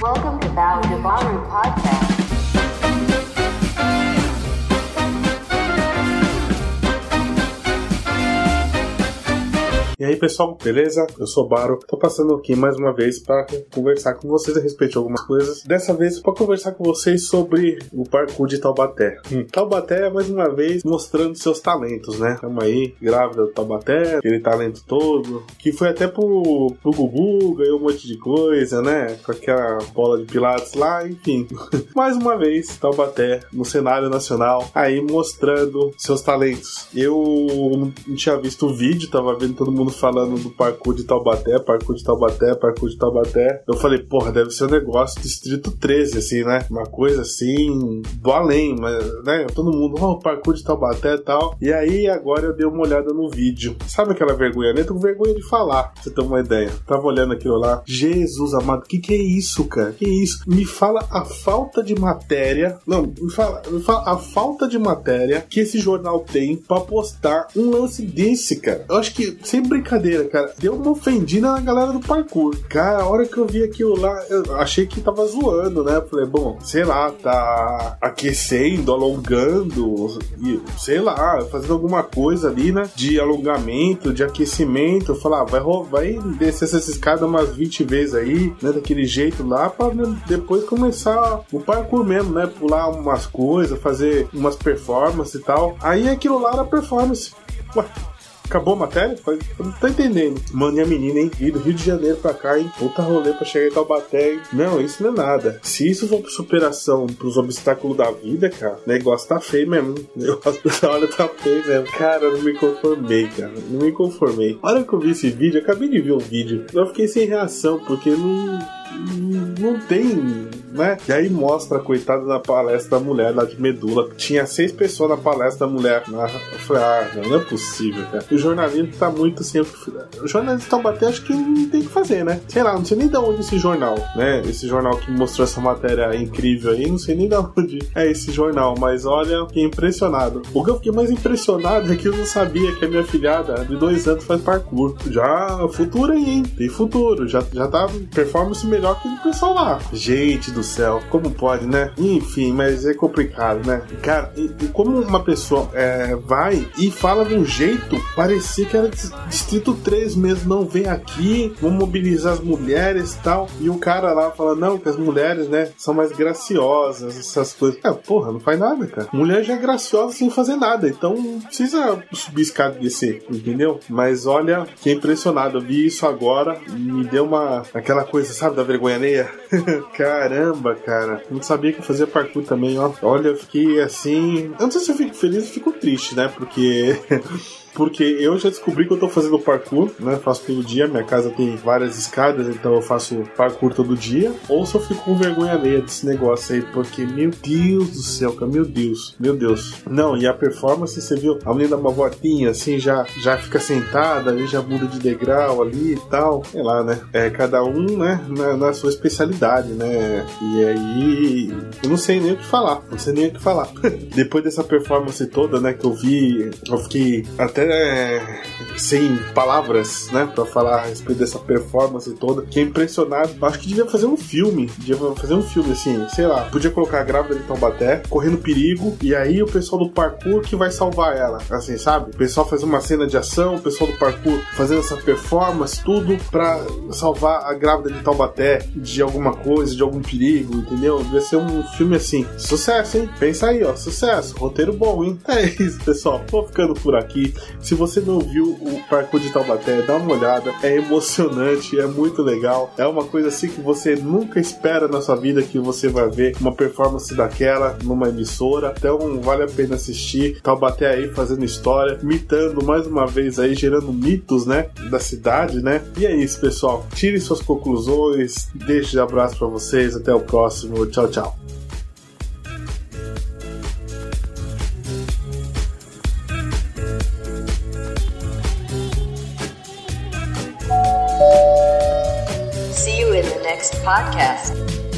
Welcome to Bow Podcast. E aí, pessoal, beleza? Eu sou o Baro. Tô passando aqui mais uma vez para conversar com vocês a respeito de algumas coisas. Dessa vez, para conversar com vocês sobre o parkour de Taubaté. Hum. Taubaté, mais uma vez, mostrando seus talentos, né? Tamo aí, grávida do Taubaté, aquele talento todo, que foi até pro, pro Gugu, ganhou um monte de coisa, né? Com aquela bola de pilates lá, enfim. mais uma vez, Taubaté no cenário nacional, aí mostrando seus talentos. Eu não tinha visto o vídeo, tava vendo todo mundo falando do parkour de Taubaté, parkour de Taubaté, parkour de Taubaté. Eu falei, porra, deve ser um negócio Distrito 13, assim, né? Uma coisa assim, do além, mas, né? Todo mundo, oh, parkour de Taubaté e tal. E aí, agora eu dei uma olhada no vídeo. Sabe aquela vergonha? Eu tô com vergonha de falar, pra você ter uma ideia. Tava olhando aquilo lá. Jesus amado, que que é isso, cara? Que isso? Me fala a falta de matéria. Não, me fala, me fala a falta de matéria que esse jornal tem pra postar um lance desse, cara. Eu acho que, sem brincadeira, cara, deu uma ofendida na galera do parkour. Cara, a hora que eu vi aquilo lá, eu achei que tava zoando, né? Falei, bom, sei lá, tá aquecendo, alongando, e, sei lá, fazendo alguma coisa ali, né? De alongamento, de aquecimento. Falar, ah, vai, vai descer essa escada umas 20 vezes aí, né? Daquele jeito lá, pra depois começar o parkour mesmo, né? Pular umas coisas, fazer umas performances e tal. Aí aquilo lá era performance. Ué, Acabou a matéria? Não tô entendendo. Mano, e a menina, hein? Ir do Rio de Janeiro pra cá, hein? Puta rolê pra chegar em Taubaté, hein? Não, isso não é nada. Se isso for superação pros obstáculos da vida, cara, o negócio tá feio mesmo. O negócio da hora tá feio mesmo. Cara, eu não me conformei, cara. Não me conformei. A hora que eu vi esse vídeo, eu acabei de ver o vídeo, eu fiquei sem reação, porque não. Não tem né? E aí mostra a coitada da palestra da mulher lá de medula. Tinha seis pessoas na palestra da mulher. Eu falei, ah, não, é possível, cara. O jornalismo tá muito assim. O jornalista estão batendo, acho que não tem que fazer, né? Sei lá, não sei nem de onde esse jornal, né? Esse jornal que mostrou essa matéria incrível aí, não sei nem de onde é esse jornal, mas olha, fiquei impressionado. O que eu fiquei mais impressionado é que eu não sabia que a minha filhada de dois anos faz parkour. Já futuro aí, hein? Tem futuro. Já, já tá performance melhor que o pessoal lá. Gente do do céu, como pode, né? Enfim, mas é complicado, né? Cara, e, e como uma pessoa é, vai e fala de um jeito, parecia que era Distrito 3 mesmo, não vem aqui, vamos mobilizar as mulheres e tal. E o cara lá fala, não, que as mulheres, né, são mais graciosas, essas coisas. É, porra, não faz nada, cara. Mulher já é graciosa sem fazer nada, então não precisa subir escada e descer, entendeu? Mas olha, que impressionado, eu vi isso agora, me deu uma, aquela coisa, sabe, da vergonha alheia? Caramba cara. Não sabia que fazia parkour também, ó. Olha, eu fiquei assim. Eu não sei se eu fico feliz ou fico triste, né? Porque porque eu já descobri que eu tô fazendo parkour, né? Faço todo dia, minha casa tem várias escadas, então eu faço parkour todo dia. Ou se eu fico com vergonha alheia desse negócio aí, porque, meu Deus do céu, cara, meu Deus, meu Deus. Não, e a performance, você viu, a menina dá uma voltinha assim, já, já fica sentada, ali já muda de degrau ali e tal. Sei lá, né? É cada um, né, na, na sua especialidade, né? E aí, eu não sei nem o que falar, não sei nem o que falar. Depois dessa performance toda, né, que eu vi, eu fiquei até até sem palavras, né, para falar a respeito dessa performance toda, que é impressionado. Acho que devia fazer um filme, devia fazer um filme assim, sei lá, podia colocar a grávida de Taubaté correndo perigo e aí o pessoal do parkour que vai salvar ela, assim, sabe? O pessoal faz uma cena de ação, o pessoal do parkour fazendo essa performance, tudo para salvar a grávida de Taubaté de alguma coisa, de algum perigo, entendeu? Devia ser um filme assim. Sucesso, hein? Pensa aí, ó, sucesso. Roteiro bom, hein? É isso, pessoal. Tô ficando por aqui. Se você não viu o parkour de Taubaté, dá uma olhada. É emocionante, é muito legal. É uma coisa assim que você nunca espera na sua vida que você vai ver uma performance daquela numa emissora. Então vale a pena assistir. Taubaté aí fazendo história, mitando mais uma vez aí, gerando mitos, né? Da cidade, né? E é isso, pessoal. Tire suas conclusões. Deixe de abraço para vocês. Até o próximo. Tchau, tchau. In the next podcast.